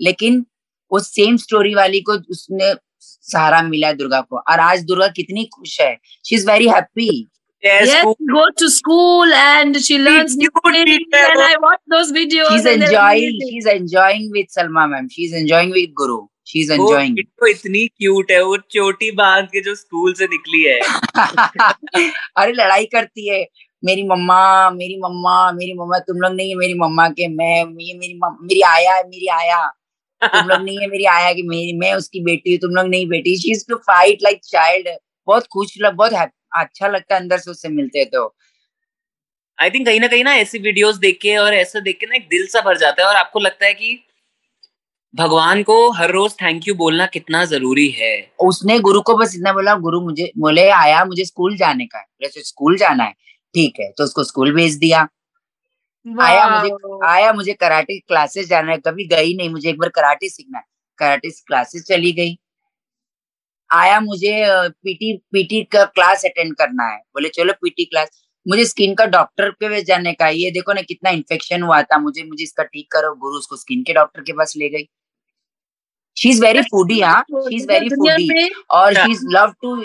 लेकिन उस सेम स्टोरी वाली को उसने सहारा मिला दुर्गा को और आज दुर्गा कितनी खुश है she is very happy Yes, yes go to school and she learns new things and I watch those videos. She's enjoying. She's enjoying with Salma ma'am. She's enjoying with Guru. She's enjoying. वो तो इतनी cute है वो छोटी बात के जो school से निकली है। अरे लड़ाई करती है। मेरी मम्मा मेरी मम्मा मेरी मम्मा तुम लोग नहीं है मेरी मम्मा के मैं ये मेरी मेरी आया है मेरी आया। तुम लोग नहीं है मेरी आया कि मेरी मैं उसकी बेटी हूँ तुम लोग नहीं बेटी। She is to fight like child बहुत खुश लग बहुत अच्छा लगता है अंदर से उससे मिलते तो। आई थिंक कहीं ना कहीं ना ऐसी वीडियोस देख के और ऐसा देख के ना एक दिल सा भर जाता है और आपको लगता है कि भगवान को हर रोज थैंक यू बोलना कितना ज़रूरी है। उसने गुरु को बस इतना बोला गुरु मुझे बोले आया मुझे स्कूल जाने का है। स्कूल जाना है ठीक है तो उसको स्कूल भेज दिया। आया मुझे आया मुझे कराटे क्लासेस जाना है कभी गई नहीं मुझे एक बार कराटे सीखना है। कराटे क्लासेस चली गई। आया मुझे पीटी पीटी का क्लास अटेंड करना है। बोले चलो पीटी क्लास मुझे स्किन का डॉक्टर के पास जाने का ये देखो ना कितना इन्फेक्शन हुआ था मुझे मुझे इसका ठीक करो। गुरु उसको स्किन के डॉक्टर के पास ले गई। शी इज़ वेरी फूडी हाँ? शी इज़ वेरी फूडी और she is love to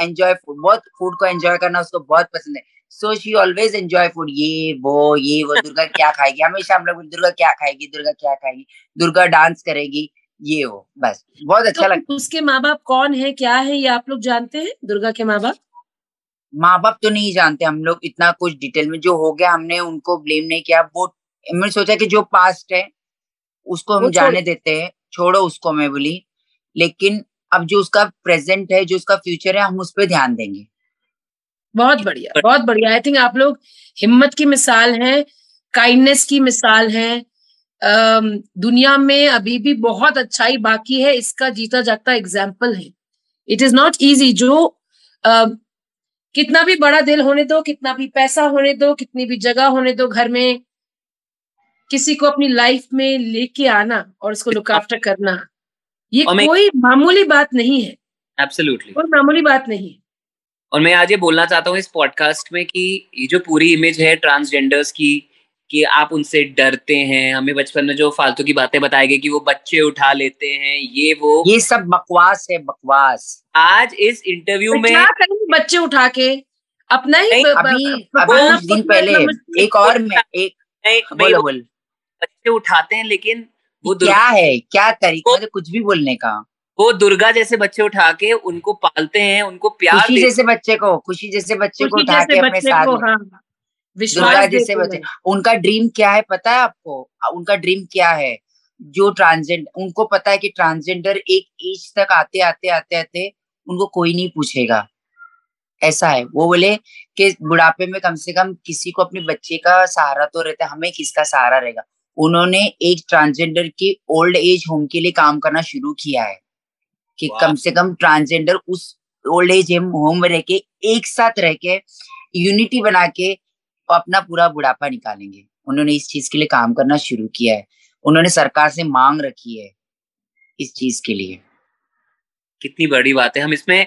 enjoy food बहुत फ़ूड को एंजॉय करना उसको बहुत पसंद है। So she always enjoy food ये वो ये वो दुर्गा क्या खाएगी? हमेशा हम लोग दुर्गा क्या खाएगी? दुर्गा क्या खाएगी? दुर्गा डांस करेगी ये हो बस। बहुत अच्छा तो लगता उसके माँ बाप कौन है? क्या है? ये आप लोग जानते हैं दुर्गा के माँ बाप माँ बाप तो नहीं जानते हम लोग इतना कुछ डिटेल में जो हो गया हमने उनको ब्लेम नहीं किया वो मैंने सोचा कि जो पास्ट है उसको हम जाने देते हैं। छोड़ो उसको मैं बोली। लेकिन अब जो उसका प्रेजेंट है जो उसका फ्यूचर है हम उस पर ध्यान देंगे। बहुत बढ़िया बहुत बढ़िया। आई थिंक आप लोग हिम्मत की मिसाल है काइंडनेस की मिसाल है। दुनिया में अभी भी बहुत अच्छाई बाकी है इसका जीता जागता एग्ज़ाम्पल है। इट इज़ नॉट इजी जो uh, कितना भी बड़ा दिल होने दो कितना भी पैसा होने दो कितनी भी जगह होने दो घर में किसी को अपनी लाइफ में लेके आना और उसको लुक आफ्टर करना ये कोई मामूली बात नहीं है। एब्सोल्युटली कोई मामूली बात नहीं है। और मैं आज ये बोलना चाहता हूँ इस पॉडकास्ट में कि ये जो पूरी इमेज है ट्रांसजेंडर्स की कि आप उनसे डरते हैं हमें बचपन में जो फालतू की बातें बताए गई कि वो बच्चे उठा लेते हैं ये वो ये सब बकवास है बकवास। आज इस इंटरव्यू में बच्चे उठा के? अपना ही अभी अभी दिन पहले एक और में एक बोलो बोल। बच्चे उठाते हैं लेकिन वो क्या है? क्या तरीका है कुछ भी बोलने का? वो दुर्गा जैसे बच्चे उठा के उनको पालते हैं उनको प्यार खुशी जैसे बच्चे को खुशी जैसे बच्चे को उठा के अपने साथ दुर्गा जैसे बच्चे उनका ड्रीम क्या है पता है आपको? उनका ड्रीम क्या है? जो ट्रांसजेंडर उनको पता है कि ट्रांसजेंडर एक एज तक आते आते आते आते उनको कोई नहीं पूछेगा। ऐसा है। वो बोले कि बुढ़ापे में कम से कम किसी को अपने बच्चे का सहारा तो रहता है हमें किसका सहारा रहेगा? उन्होंने एक ट्रांसजेंडर के ओल्ड एज होम के लिए काम करना शुरू किया है। कि कम से कम ट्रांसजेंडर उस ओल्ड एज होम में रह के एक साथ रह के यूनिटी बना के अपना पूरा बुढ़ापा निकालेंगे। उन्होंने इस चीज़ के लिए काम करना शुरू किया है। उन्होंने सरकार से मांग रखी है इस चीज़ के लिए। कितनी बड़ी बात है। हम इसमें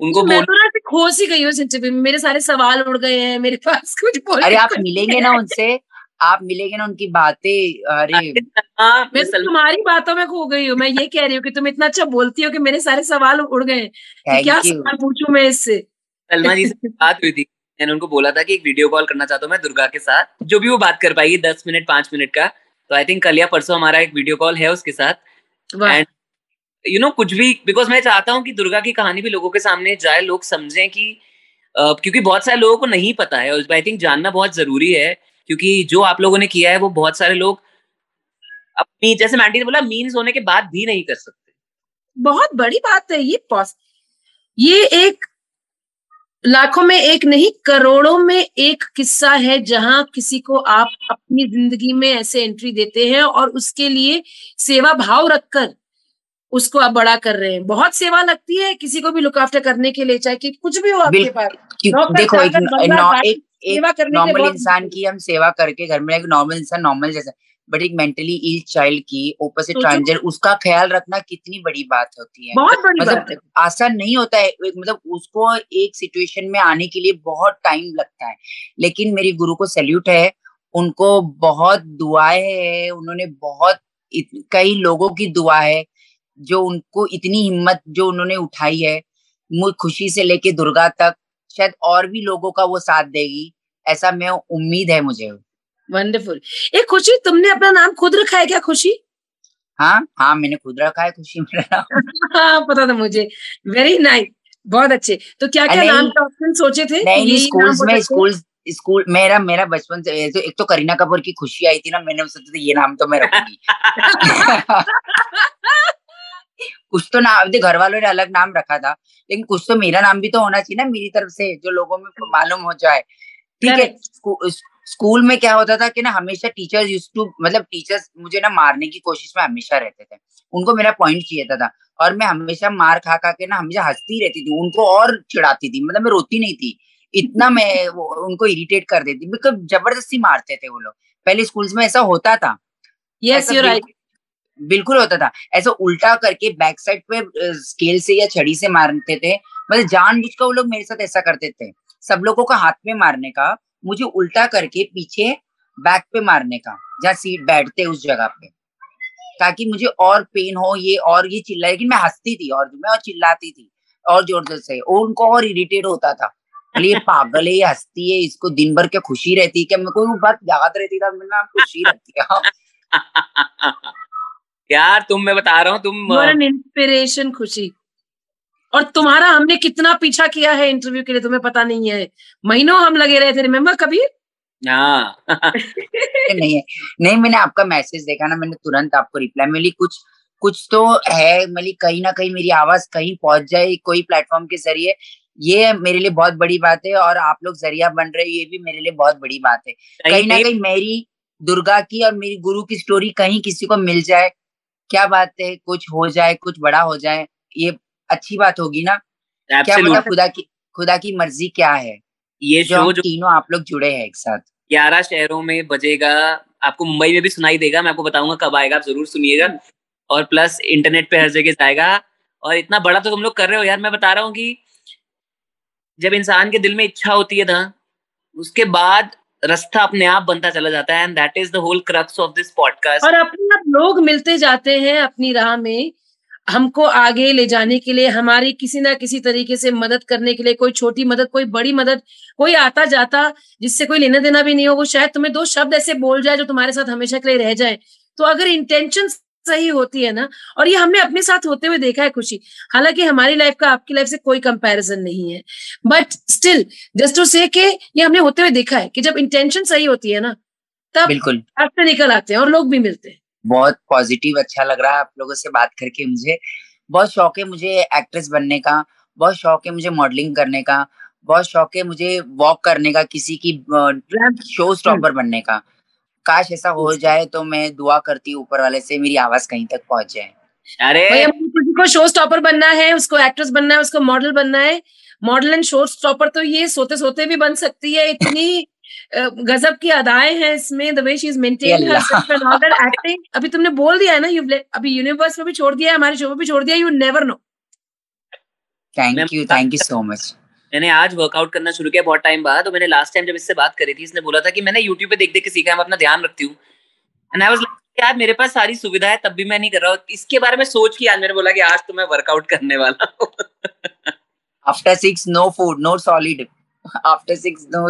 उनको मैं तो खोस ही गई हूँ मेरे सारे सवाल उड़ गए हैं मेरे पास कुछ बोल अरे आप मिलेंगे ना उनसे। आप मिलेंगे ना उनकी बातें अरे मैं तुम्हारी बातों में खो गई हूँ। मैं ये कह रही हूँ कि तुम इतना अच्छा बोलती हो कि मेरे सारे सवाल उड़ गए क्या सवाल पूछू मैं इससे? सलमा जी से बात हुई थी। मैंने उनको बोला था कि एक वीडियो कॉल करना चाहता हूँ मैं दुर्गा के साथ। जो भी वो बात कर पाएगी दस मिनट पाँच मिनट का। तो आई थिंक कल या परसों हमारा एक वीडियो कॉल है उसके साथ। एंड यू नो कुछ भी बिकॉज़ मैं चाहता हूँ कि दुर्गा की कहानी भी लोगों के सामने जाए लोग समझें कि uh, क्योंकि बहुत सारे लोगों को नहीं पता है। और आई थिंक जानना बहुत ज़रूरी है। क्योंकि जो आप लोगों ने किया है वो बहुत सारे लोग अपनी जैसे मैंटी ने बोला मीन्स होने के बाद भी नहीं कर सकते। बहुत बड़ी बात है ये ये एक लाखों में एक नहीं करोड़ों में एक किस्सा है जहाँ किसी को आप अपनी ज़िंदगी में ऐसे एंट्री देते हैं और उसके लिए सेवा भाव रखकर उसको आप बड़ा कर रहे हैं। बहुत सेवा लगती है किसी को भी लुक आफ्टर करने के लिए चाहे कि कुछ भी हो आपके पास। देखो एक एक एक नॉर्मल इंसान की हम सेवा करके घर में एक नॉर्मल इंसान नॉर्मल जैसा बट एक मेंटली इल चाइल्ड की ऊपर से ट्रांसजेंडर उसका ख्याल रखना कितनी बड़ी बात होती है। बहुत बड़ी मतलब बात आसान नहीं होता है एक मतलब उसको एक सिचुएशन में आने के लिए बहुत टाइम लगता है। लेकिन मेरी गुरु को सैल्यूट है उनको बहुत दुआएँ है उन्होंने बहुत कई लोगों की दुआ है जो उनको इतनी हिम्मत जो उन्होंने उठाई है मुझ खुशी से लेके दुर्गा तक शायद और भी लोगों का वो साथ देगी ऐसा मैं उम्मीद है मुझे। वंडरफुल एक खुशी तुमने अपना नाम खुद रखा है क्या खुशी? हाँ हाँ मैंने खुद रखा है खुशी मेरा हाँ पता था मुझे। वेरी नाइस बहुत अच्छे। तो क्या क्या नाम के ऑप्शन सोचे थे? नहीं स्कूल्स में सकते स्कूल स्कूल मेरा मेरा बचपन से तो एक तो करीना कपूर की खुशी आई थी ना मैंने सोचा था ये नाम तो मैं रखूँगी। कुछ तो नाम घर वालों ने अलग नाम रखा था लेकिन कुछ तो मेरा नाम भी तो होना चाहिए ना मेरी तरफ़ से जो लोगों में मालूम हो जाए। ठीक है स्कू- स्कूल में क्या होता था कि ना हमेशा टीचर्स यूज़ टू मतलब टीचर्स मुझे ना मारने की कोशिश में हमेशा रहते थे। उनको मेरा पॉइंट चाहिए था था और मैं हमेशा मार खा खा के ना हमेशा हंसती रहती थी उनको और चिढ़ाती थी मतलब मैं रोती नहीं थी। इतना मैं वो, उनको इरिटेट कर देती बिकॉज़ ज़बरदस्ती मारते थे वो लोग। पहले स्कूल्स में ऐसा होता था। यस यू राइट बिल्कुल- होता था। ऐसा उल्टा करके बैक साइड पे स्केल से या छड़ी से मारते थे। मतलब जानबूझ कर वो लोग मेरे साथ ऐसा करते थे। सब लोगों को हाथ में मारने का, मुझे उल्टा करके पीछे बैक पे मारने का, जहाँ सीट बैठते उस जगह पे। ताकि मुझे और पेन हो, ये और ये चिल्ला, लेकिन मैं हंसती थी और, मैं और चिल्लाती थी, और ज़ोर ज़ोर से। और उनको और इरिटेट होता था। ये पागल है, ये हंसती है, इसको दिन भर क्या खुशी रहती है? क्या मेरे को बात याद रहती था? मेरा खुशी रहती है। हाँ। यार तुम मैं बता रहा हूँ तुम एन इंस्पिरेशन खुशी। और तुम्हारा हमने कितना पीछा किया है इंटरव्यू के लिए तुम्हें पता नहीं है। महीनों हम लगे रहे थे रिमेम्बर कबीर? हाँ। नहीं है नहीं मैंने आपका मैसेज देखा ना मैंने तुरंत आपको रिप्लाई मिली। कुछ कुछ तो है मतलब कहीं ना कहीं मेरी आवाज़ कहीं पहुँच जाए कोई प्लेटफॉर्म के ज़रिए। ये मेरे लिए बहुत बड़ी बात है और आप लोग ज़रिया बन रहे हो ये भी मेरे लिए बहुत बड़ी बात है। कहीं ना कहीं मेरी दुर्गा की और मेरी गुरु की स्टोरी कहीं किसी को मिल जाए क्या बात है कुछ हो जाए कुछ बड़ा हो जाए ये अच्छी बात होगी ना? क्या Absolute. मतलब खुदा की खुदा की मर्ज़ी क्या है? ये जो हम जो तीनों आप लोग जुड़े हैं एक साथ। ग्यारह शहरों में बजेगा आपको मुंबई में भी सुनाई देगा मैं आपको बताऊँगा कब आएगा आप ज़रूर सुनिएगा। और प्लस इंटरनेट पे हर जगह जाएगा। और इतना बड़ा तो तुम लोग कर रहे हो यार मैं बता रहा हूँ कि जब इंसान के दिल में इच्छा होती है ना उसके बाद रास्ता अपने आप बनता चला जाता है and that is the whole crux of this podcast और अपने आप लोग मिलते जाते हैं अपनी राह में, हमको आगे ले जाने के लिए, हमारी किसी ना किसी तरीके से मदद करने के लिए, कोई छोटी मदद, कोई बड़ी मदद, कोई आता जाता जिससे कोई लेना देना भी नहीं हो, वो शायद तुम्हें दो शब्द ऐसे बोल जाए जो तुम्हारे साथ हमेशा के लिए रह जाए। तो अगर इंटेंशन सही होती है ना? और ये हमने अपने साथ होते हुए देखा है खुशी। हालाँकि हमारी लाइफ का आपकी लाइफ से कोई कंपैरिजन नहीं है। बट स्टिल जस्ट टू से के ये हमने होते हुए देखा है कि जब इंटेंशन सही होती है ना तब बिल्कुल। रास्ते निकल आते हैं और लोग भी मिलते हैं। बहुत पॉजिटिव अच्छा लग रहा है आप लोगों से बात करके मुझे। बहुत शौक है मुझे एक्ट्रेस बनने का बहुत शौक है मुझे मॉडलिंग करने का बहुत शौक है मुझे वॉक करने का किसी की शो स्टॉपर बनने का। काश ऐसा हो जाए तो मैं दुआ करती हूँ ऊपर वाले से मेरी आवाज़ कहीं तक पहुँच जाए। अरे! को शो स्टॉपर बनना है उसको एक्ट्रेस बनना है उसको मॉडल बनना है। मॉडल एंड शो स्टॉपर तो ये सोते सोते भी बन सकती है इतनी गजब की अदाएँ हैं इसमें the way she is maintain Allah. Acting अभी तुमने बोल दिया है ना यू अभी यूनिवर्स में भी छोड़ दिया है हमारे शो में भी छोड़ दिया you never know thank you thank you so much मैंने आज वर्कआउट करना शुरू किया बहुत टाइम बाद और मैंने लास्ट टाइम जब इससे बात करी थी इसने बोला था कि मैंने यूट्यूब पे देख देख के सीखा है मैं अपना ध्यान रखती हूँ। एंड आई वाज यार मेरे पास सारी सुविधा है तब भी मैं नहीं कर रहा हूँ। इसके बारे में सोच के आज मैंने बोला कि आज तो मैं वर्कआउट करने वाला हूँ। After six no food no solid after six no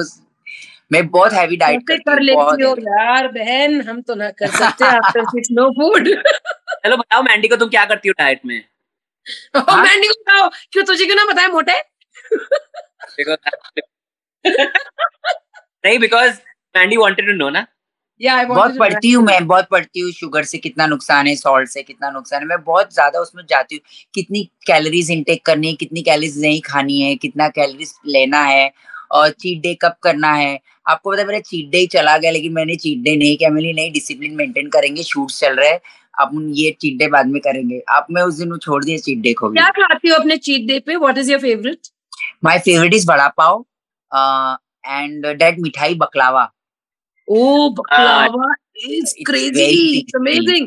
मैं बहुत हैवी डाइट करती कर लेती हो यार बहन? हम तो ना कर सकते आफ्टर सिक्स नो फ़ूड चलो बताओ मैंडी को तुम क्या करती हो डाइट में? मैंडी को बताओ। क्यों तुझे क्यों ना बताया मोटे? Because- नहीं because Mandy wanted to know ना। Yeah, बहुत पढ़ती हूँ मैं बहुत पढ़ती हूँ। शुगर से कितना नुकसान है सॉल्ट से कितना नुकसान है। मैं बहुत ज़्यादा उसमें जाती हूँ। कितनी कैलोरीज इनटेक करनी है कितनी कैलोरीज नहीं खानी है कितना कैलोरीज लेना है और चीट डे कब करना है। आपको पता है मेरा चीट डे चला गया लेकिन मैंने चीट डे नहीं किया। मेरी नहीं डिसिप्लिन मेंटेन करेंगे शूट्स चल रहे हैं। अपन ये चीट डे बाद में करेंगे। आप मैं उस दिन छोड़ दिया चीट डे को क्या खाती हो अपने चीट डे पे? What is your favourite my favourite is vada pav and date मिठाई baklava O baklava is It's crazy very it's amazing.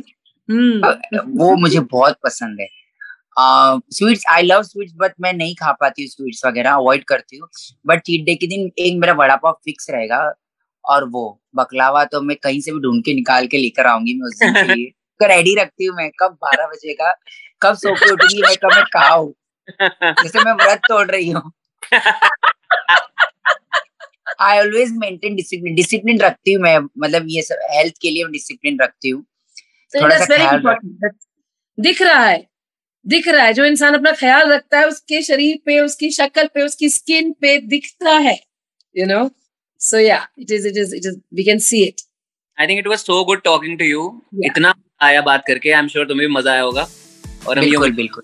Hmm. वो मुझे बहुत पसंद है। Sweets I love sweets but मैं नहीं खा पाती हूँ स्वीट्स वगैरह अवॉइड करती हूँ। बट चीट डे के दिन एक मेरा वड़ा पाव फिक्स रहेगा और वो बकलावा तो मैं कहीं से भी ढूंढ के निकाल के लेकर आऊँगी मैं उस दिन के लिए। तो रेडी रखती हूँ मैं कब बारह बजेगा कब सो के उठूँगी मैं कब मैं खाऊं। जैसे मैं व्रत तोड़ रही हूँ। I always maintain discipline discipline रखती हूँ मैं मतलब ये सब हेल्थ के लिए डिसिप्लिन रखती हूँ। So थोड़ा सा ख्याल दिख रहा है दिख रहा है। जो इंसान अपना ख्याल रखता है उसके शरीर पे उसकी शक्ल पे उसकी स्किन पे दिखता है you know so yeah it is it is it is we can see it I think it was so good talking to you इतना आया बात करके आई एम श्योर तुम्हें भी मज़ा आया होगा। और हम बिल्कुल ये बिल्कुल।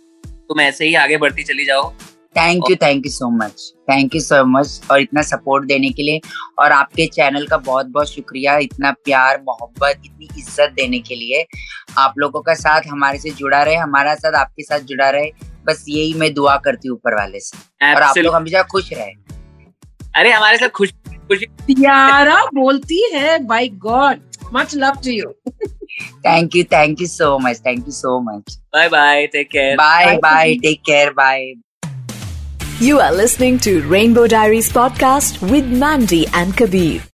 तुम ऐसे ही आगे बढ़ती चली जाओ। Thank you thank you so much thank you so much और इतना सपोर्ट देने के लिए और आपके चैनल का बहुत बहुत शुक्रिया इतना प्यार मोहब्बत इतनी इज़्ज़त देने के लिए। आप लोगों का साथ हमारे से जुड़ा रहे हमारा साथ आपके साथ जुड़ा रहे। बस यही मैं दुआ करती हूँ ऊपर वाले से। और आप लोग हमेशा खुश रहे। अरे हमारे साथ खुश खुशी बोलती है by God Much love to you. thank you. Thank you so much. Thank you so much. Bye bye. Take care. Bye bye. bye. Take care. Bye. You are listening to Rainbow Diaries podcast with Mandy and Kabir.